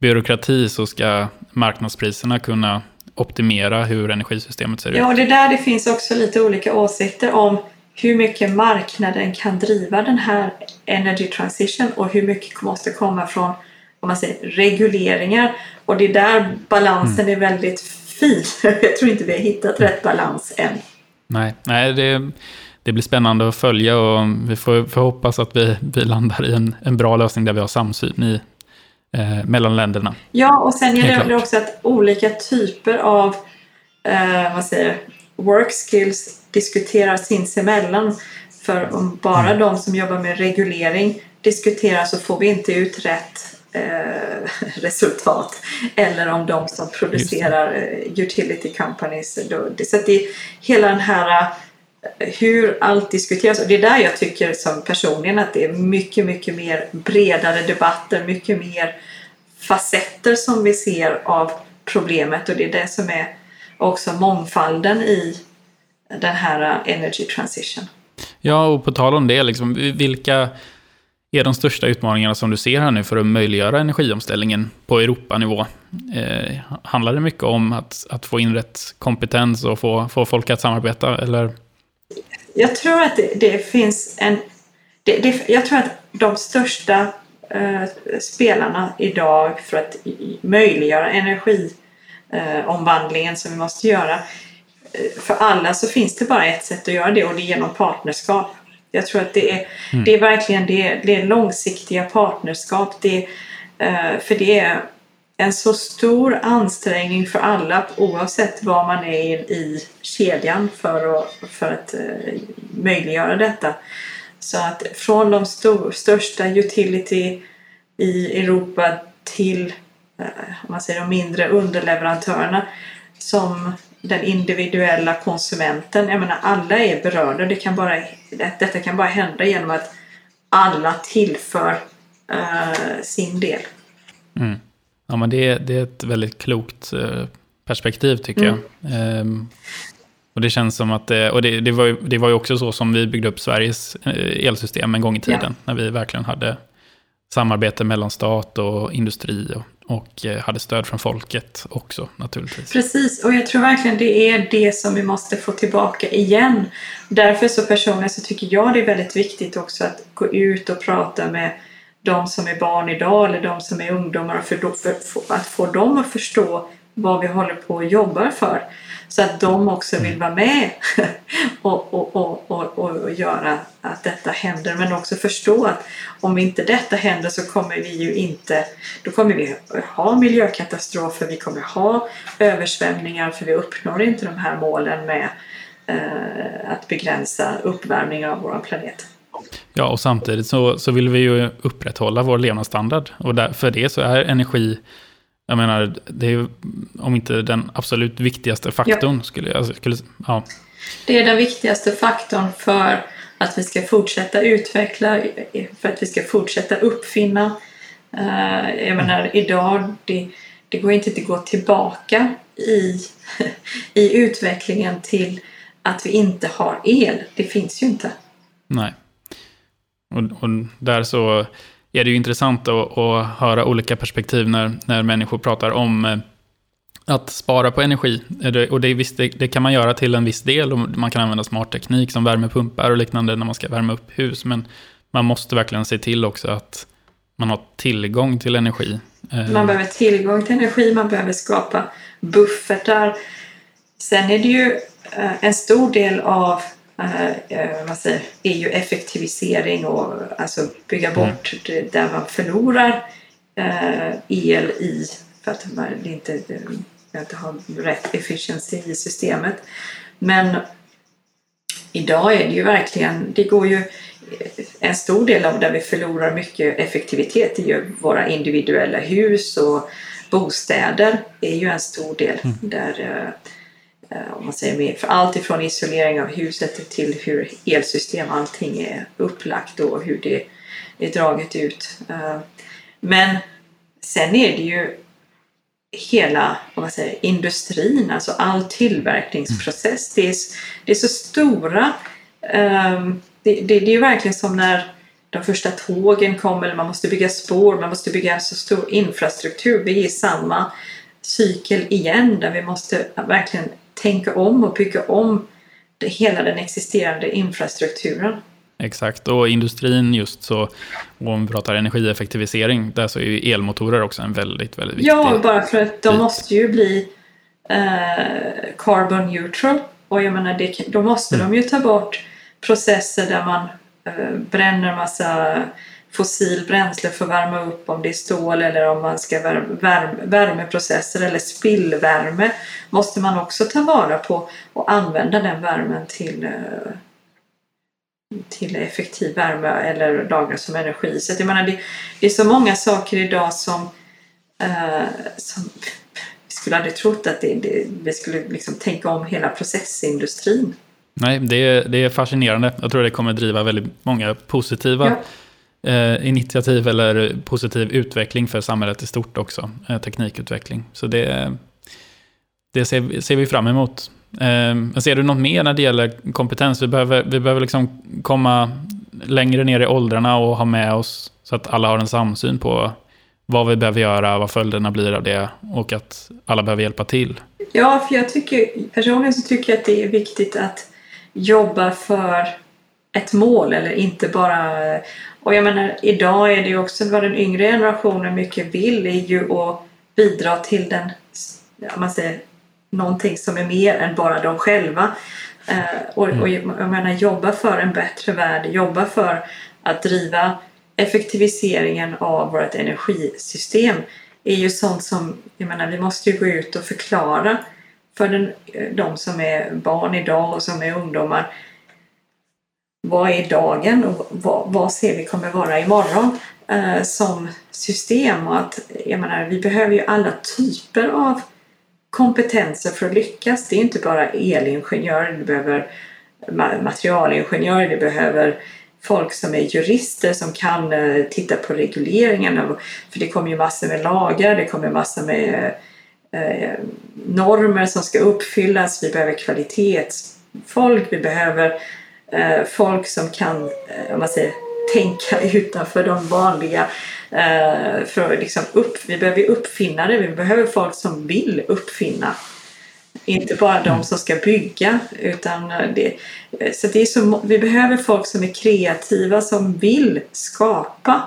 byråkrati så ska marknadspriserna kunna optimera hur energisystemet ser ut. Ja, och det är där det finns också lite olika åsikter om hur mycket marknaden kan driva den här energy transition och hur mycket måste komma från om man säger, regleringar. Och det är där balansen är väldigt fin. Jag tror inte vi har hittat rätt balans än. Nej, nej det, det blir spännande att följa och vi får, får hoppas att vi, vi landar i en, en bra lösning där vi har samsyn i, eh, mellan länderna. Ja, och sen gäller det också att olika typer av eh, vad säger, work skills diskuterar sinsemellan. För om bara Mm. de som jobbar med reglering diskuterar så får vi inte ut rätt eh, resultat. Eller om de som producerar eh, utility companies. Då, det- så att det är hela den här hur allt diskuteras. Och det är där jag tycker som personligen att det är mycket, mycket mer bredare debatter, mycket mer facetter som vi ser av problemet och det är det som är också mångfalden i den här eh, energy transition. Ja, och på tal om det, liksom, vilka är de största utmaningarna som du ser här nu för att möjliggöra energiomställningen på Europanivå? Eh, handlar det mycket om att, att få in rätt kompetens och få, få folk att samarbeta? Eller? Jag tror att det, det finns en... Det, det, jag tror att de största eh, spelarna idag för att möjliggöra energiomvandlingen eh, som vi måste göra. Eh, för alla så finns det bara ett sätt att göra det och det är genom partnerskap. Jag tror att det är, det är verkligen det, det är långsiktiga partnerskap. Det, eh, för det är en så stor ansträngning för alla oavsett var man är i, kedjan för att, för att eh, möjliggöra detta. Så att från de stor, största utility i Europa till eh, om man säger de mindre underleverantörerna som den individuella konsumenten. Jag menar alla är berörda. Det kan bara, detta kan bara hända genom att alla tillför eh, sin del. Mm. Ja, men det, det är ett väldigt klokt eh, perspektiv tycker jag. Ehm, och det känns som att det, och det, det, var ju, det var ju också så som vi byggde upp Sveriges eh, elsystem en gång i tiden. När vi verkligen hade samarbete mellan stat och industri och, och eh, hade stöd från folket också naturligtvis. Precis, och jag tror verkligen det är det som vi måste få tillbaka igen. Därför så personligen så tycker jag det är väldigt viktigt också att gå ut och prata med de som är barn idag eller de som är ungdomar för, för, för att få dem att förstå vad vi håller på och jobbar för. Så att de också vill vara med och, och, och, och, och göra att detta händer. Men också förstå att om inte detta händer så kommer vi ju inte... Då kommer vi ha miljökatastrofer, vi kommer ha översvämningar för vi uppnår inte de här målen med eh, att begränsa uppvärmning av vår planet. Ja, och samtidigt så, så vill vi ju upprätthålla vår levnadsstandard. Och där, för det så är energi, jag menar, det är om inte den absolut viktigaste faktorn. Ja. Skulle, jag, skulle, ja. Det är den viktigaste faktorn för att vi ska fortsätta utveckla, för att vi ska fortsätta uppfinna. Uh, jag menar, idag, det, det går inte att gå tillbaka i, i utvecklingen till att vi inte har el. Det finns ju inte. Nej. Och, och där så är det ju intressant att, att, höra olika perspektiv när, när människor pratar om eh, att spara på energi. Och det, visst, det, det, kan man göra till en viss del. Och man kan använda smart teknik som värmepumpar och liknande när man ska värma upp hus. Men man måste verkligen se till också att man har tillgång till energi. Eh, man behöver tillgång till energi, man behöver skapa buffertar. Sen är det ju eh, en stor del av eh, vad säger, är ju effektivisering och alltså bygga mm. bort mm. där man förlorar el i för att det inte, det inte har rätt efficiency i systemet. Men idag är det ju verkligen, det går ju en stor del av där vi förlorar mycket effektivitet är ju våra individuella hus och bostäder är ju en stor del mm. där eh, Eh, om man säger mer, för allt ifrån isolering av huset till hur elsystem allting är upplagt och hur det är draget ut. Eh, men sen är det ju hela vad man säger, industrin, alltså all tillverkningsprocess. Det, är, det är så stora ehm, det, det, det är verkligen som när de första tågen kom eller man måste bygga spår, man måste bygga så stor infrastruktur. Vi är i samma cykel igen där vi måste verkligen tänka om och bygga om det, hela den existerande infrastrukturen. Exakt, och industrin just så, om vi pratar energieffektivisering, där så är ju elmotorer också en väldigt, väldigt viktig Ja, bara för att de bit. måste ju bli eh, carbon neutral. Och jag menar, det, då måste mm. de ju ta bort processer där man eh, bränner massa fossil bränsle för att värma upp om det är stål eller om man ska värme, värmeprocesser eller spillvärme måste man också ta vara på och använda den värmen till eh, till effektiv värme eller lagras som energi. Så jag menar, det, det är så många saker idag som, eh, som vi skulle aldrig trott att det, det, vi skulle liksom tänka om hela processindustrin. Nej, det är, det är fascinerande. Jag tror det kommer driva väldigt många positiva ja eh, initiativ eller positiv utveckling för samhället i stort också. Eh, teknikutveckling. Så det, det ser, ser vi fram emot. Eh, ser du något mer när det gäller kompetens? Vi behöver, vi behöver liksom komma längre ner i åldrarna och ha med oss så att alla har en samsyn på vad vi behöver göra, vad följderna blir av det och att alla behöver hjälpa till. Ja, för jag tycker personligen så tycker jag att det är viktigt att jobba för ett mål eller inte bara... Och jag menar, idag är det ju också vad den yngre generationen mycket vill är ju att bidra till den, man säger, någonting som är mer än bara de själva. Eh, och, och jag menar, jobba för en bättre värld, jobba för att driva effektiviseringen av vårt energisystem är ju sånt som, jag menar, vi måste ju gå ut och förklara för den, de som är barn idag och som är ungdomar. Vad är dagen och vad, vad ser vi kommer vara imorgon eh, som system? Och att, jag menar, vi behöver ju alla typer av kompetenser för att lyckas. Det är inte bara elingenjörer, du behöver materialingenjörer, du behöver folk som är jurister som kan eh, titta på regleringen. För det kommer ju massor med lagar, det kommer massor med Eh, normer som ska uppfyllas. Vi behöver kvalitetsfolk. Vi behöver eh, folk som kan eh, om man säger, tänka utanför de vanliga. Eh, för liksom upp, vi behöver uppfinnare. Vi behöver folk som vill uppfinna. Inte bara de som ska bygga. Utan eh, det, eh, så det är så, vi behöver folk som är kreativa, som vill skapa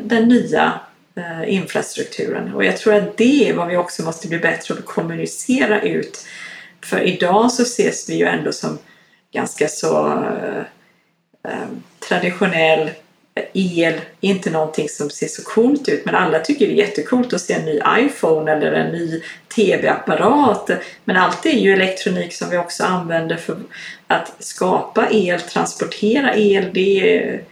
den nya eh, infrastrukturen. Och jag tror att det är vad vi också måste bli bättre på att kommunicera ut. För idag så ses vi ju ändå som ganska så eh, eh traditionell el är inte någonting som ser så coolt ut men alla tycker det är jättekult att se en ny iPhone eller en ny TV-apparat. Men allt är ju elektronik som vi också använder för att skapa el, transportera el. Det är,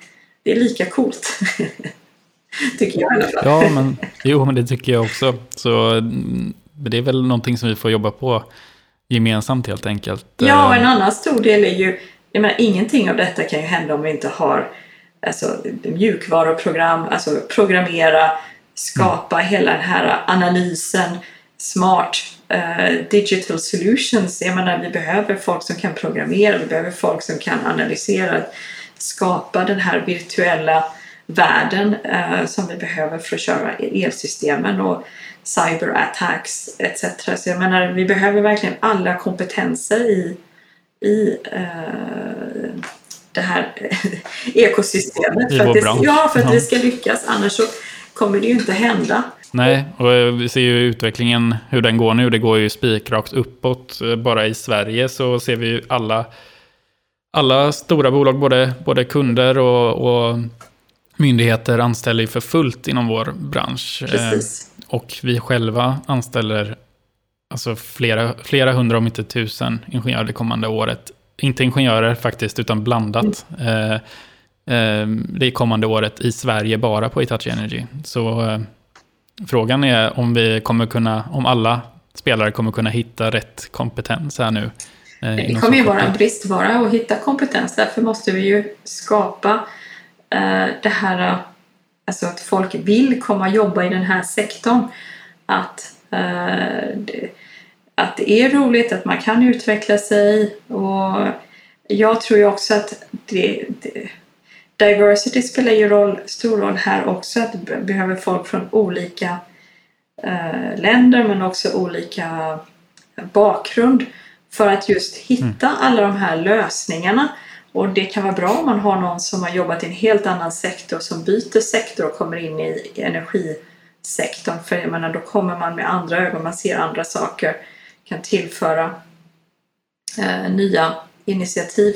det är lika coolt. tycker jag i alla fall. Ja, men, jo, men det tycker jag också. Så mm, det är väl någonting som vi får jobba på gemensamt helt enkelt. Ja, och en Eh, annan stor del är ju, jag menar ingenting av detta kan ju hända om vi inte har alltså, mjukvaruprogram, alltså programmera, skapa hela den här analysen, smart eh, digital solutions. Jag menar, vi behöver folk som kan programmera, vi behöver folk som kan analysera, skapa den här virtuella världen eh, som vi behöver för att köra elsystemen och cyberattacks etc. Så jag menar, vi behöver verkligen alla kompetenser i, i eh, det här ekosystemet. I för vår det, bransch. ja, för att Ja. det ska lyckas. Annars så kommer det ju inte hända. Nej, och eh, vi ser ju utvecklingen, hur den går nu. Det går ju spikrakt uppåt. Eh, Bara i Sverige så ser vi ju alla, alla stora bolag, både, både kunder och, och myndigheter anställer ju för fullt inom vår bransch. Eh, Precis. Och vi själva anställer alltså flera, flera hundra om inte tusen ingenjörer det kommande året. Inte ingenjörer faktiskt, utan blandat. Eh, eh, det kommande året i Sverige bara på Hitachi Energy. Så eh, frågan är om vi kommer kunna, om alla spelare kommer kunna hitta rätt kompetens här nu. eh, Det kommer ju vara en bristvara att hitta kompetens. Därför måste vi ju skapa eh, det här, alltså att folk vill komma och jobba i den här sektorn. Att, eh, det, att det är roligt, att man kan utveckla sig. Och jag tror ju också att det, det, diversity spelar ju roll, stor roll här också. Att vi behöver folk från olika eh, länder men också olika bakgrund för att just hitta alla de här lösningarna. Och det kan vara bra om man har någon som har jobbat i en helt annan sektor som byter sektor och kommer in i energisektorn. För jag menar, då kommer man med andra ögon, man ser andra saker, kan tillföra eh, nya initiativ.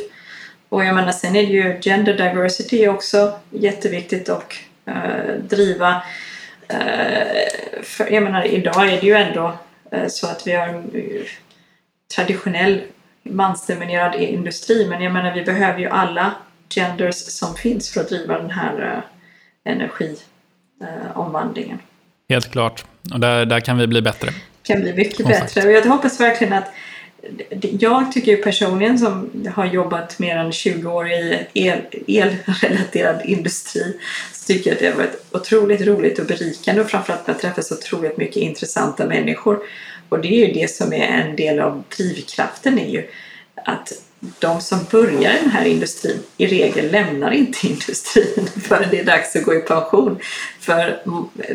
Och jag menar, sen är det ju gender diversity också jätteviktigt och eh, driva. Eh, för, jag menar, idag är det ju ändå eh, så att vi har eh, traditionell mansdominerad industri men jag menar vi behöver ju alla genders som finns för att driva den här eh, energiomvandlingen. Helt klart. Och där, där kan vi bli bättre. kan bli mycket bättre och jag hoppas verkligen att jag tycker ju personligen som har jobbat mer än 20 år i el, elrelaterad industri så tycker jag att det har varit otroligt roligt och berikande och framförallt att träffa så otroligt mycket intressanta människor. Och det är ju det som är en del av drivkraften är ju att de som börjar den här industrin i regel lämnar inte industrin förrän det är dags att gå i pension. För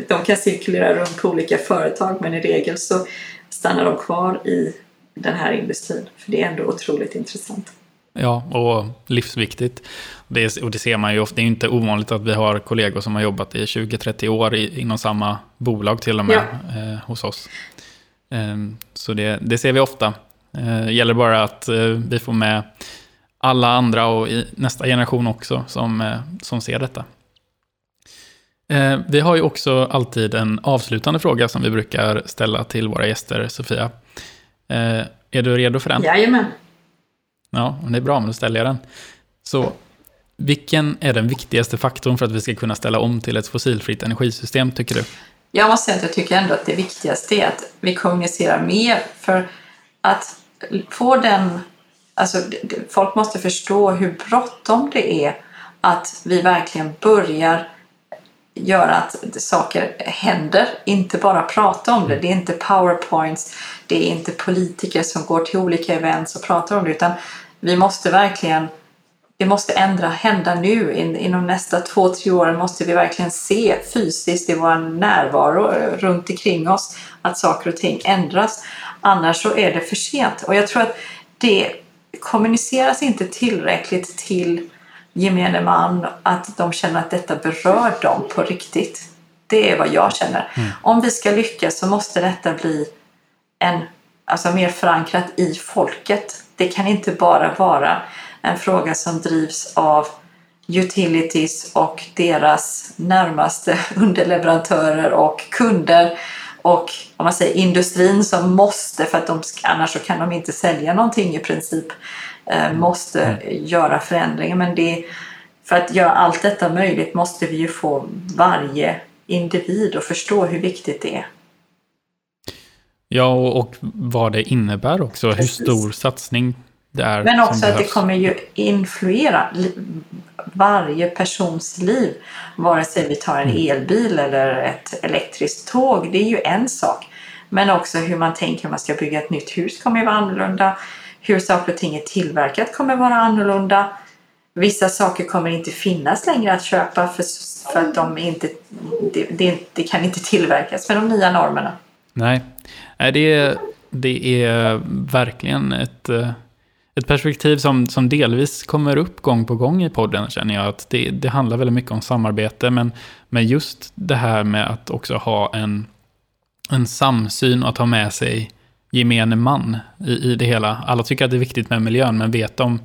de kan cirkulera runt på olika företag men i regel så stannar de kvar i den här industrin. För det är ändå otroligt intressant. Ja, och livsviktigt. Det är, och det ser man ju ofta. Det är inte ovanligt att vi har kollegor som har jobbat i 20-30 år i, inom samma bolag till och med eh, hos oss. Eh, så det, det ser vi ofta. Eh, gäller bara att eh, vi får med alla andra och nästa generation också som, eh, som ser detta. Eh, vi har ju också alltid en avslutande fråga som vi brukar ställa till våra gäster, Sofia. Är du redo för den? Jajamän. Ja, det är bra, men då ställer jag den. Så, vilken är den viktigaste faktorn för att vi ska kunna ställa om till ett fossilfritt energisystem, tycker du? Jag måste säga att jag tycker ändå att det viktigaste är att vi kommunicerar mer. För att få den... Alltså, folk måste förstå hur bråttom det är att vi verkligen börjar göra att saker händer. Inte bara prata om det. Det är inte powerpoints, det är inte politiker som går till olika events och pratar om det. Utan vi måste verkligen det måste ändra, hända nu. In, inom nästa två, tre år måste vi verkligen se fysiskt i vår närvaro runt omkring oss att saker och ting ändras. Annars så är det för sent. Och jag tror att det kommuniceras inte tillräckligt till gemene man att de känner att detta berör dem på riktigt. Det är vad jag känner. Om vi ska lyckas så måste detta bli en, alltså mer förankrat i folket. Det kan inte bara vara en fråga som drivs av utilities och deras närmaste underleverantörer och kunder och om man säger industrin som måste, för att de, annars så kan de inte sälja någonting i princip, eh, måste mm. göra förändringar. Men det, för att göra allt detta möjligt måste vi ju få varje individ att förstå hur viktigt det är. Ja, och vad det innebär också, Precis. hur stor satsning. Men också att det kommer ju influera varje persons liv. Vare sig vi tar en mm. elbil eller ett elektriskt tåg, det är ju en sak. Men också hur man tänker om man ska bygga ett nytt hus kommer ju vara annorlunda. Hur saker och ting är tillverkat kommer vara annorlunda. Vissa saker kommer inte finnas längre att köpa för, för att de inte, det, det, det kan inte tillverkas med de nya normerna. Nej, det, det är verkligen ett eh, ett perspektiv som, som delvis kommer upp gång på gång i podden känner jag att det, det handlar väldigt mycket om samarbete men, men just det här med att också ha en, en samsyn och att ha med sig gemene man i, i det hela. Alla tycker att det är viktigt med miljön men vet de,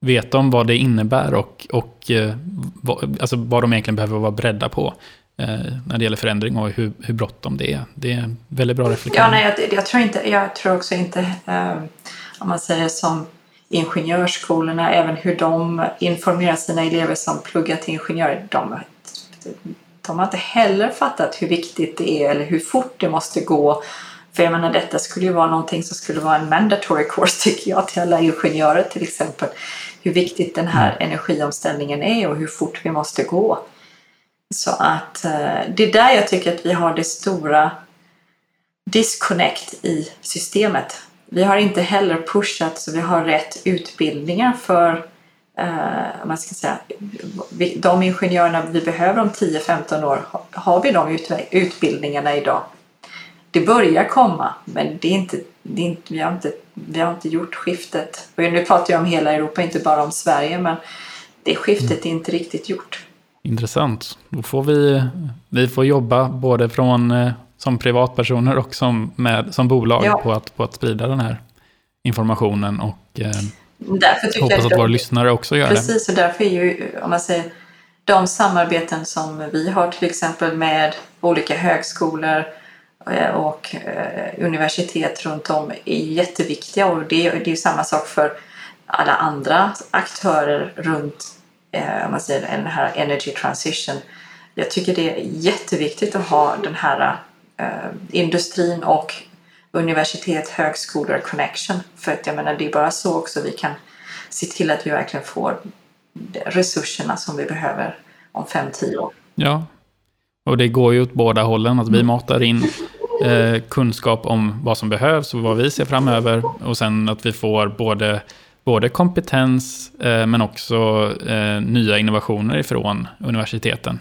vet de vad det innebär och, och eh, vad, alltså vad de egentligen behöver vara beredda på eh, när det gäller förändring och hur, hur bråttom det är. Det är väldigt bra reflektion. Ja, nej, jag, jag, tror inte, jag tror också inte, eh, om man säger som ingenjörsskolorna, även hur de informerar sina elever som pluggar till ingenjörer. De, de har inte heller fattat hur viktigt det är eller hur fort det måste gå. För jag menar, detta skulle ju vara någonting som skulle vara en mandatory course tycker jag till alla ingenjörer till exempel. Hur viktigt den här mm. energiomställningen är och hur fort vi måste gå. Så att eh, det är där jag tycker att vi har det stora disconnect i systemet. Vi har inte heller pushat så vi har rätt utbildningar för eh, man ska säga, de ingenjörerna vi behöver om 10-15 år. Har vi de utbildningarna idag? Det börjar komma, men det är inte, det är inte, vi, har inte, vi har inte gjort skiftet. Och nu pratar jag om hela Europa, inte bara om Sverige, men det skiftet är inte riktigt gjort. Intressant. Då får vi, vi får jobba både från eh, som privatpersoner och som, med, som bolag ja. på, att, på att sprida den här informationen. Och eh, därför hoppas att, att våra lyssnare också gör precis, det. Precis, och därför är ju, om man säger, de samarbeten som vi har till exempel med olika högskolor eh, och eh, universitet runt om är jätteviktiga och det, det är samma sak för alla andra aktörer runt eh, om man säger, den här energy transition. Jag tycker det är jätteviktigt att ha den här industrin och universitet, högskolor, connection. För att jag menar, det är bara så också vi kan se till att vi verkligen får resurserna som vi behöver om 5-10 år. Ja, och det går ju åt båda hållen. Att vi mm. matar in eh, kunskap om vad som behövs och vad vi ser framöver. Och sen att vi får både, både kompetens eh, men också eh, nya innovationer ifrån universiteten.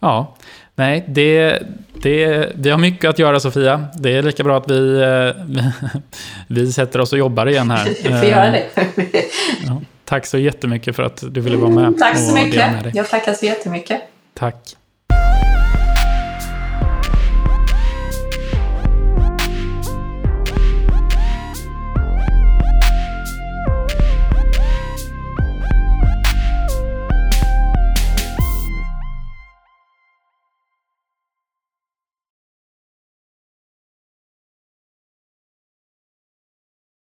Ja, Nej, det, det, vi har mycket att göra Sofia. Det är lika bra att vi, eh, vi sätter oss och jobbar igen här. Vi göra det. Ja, tack så jättemycket för att du ville vara med. Tack så mycket. Jag tackar så jättemycket. Tack.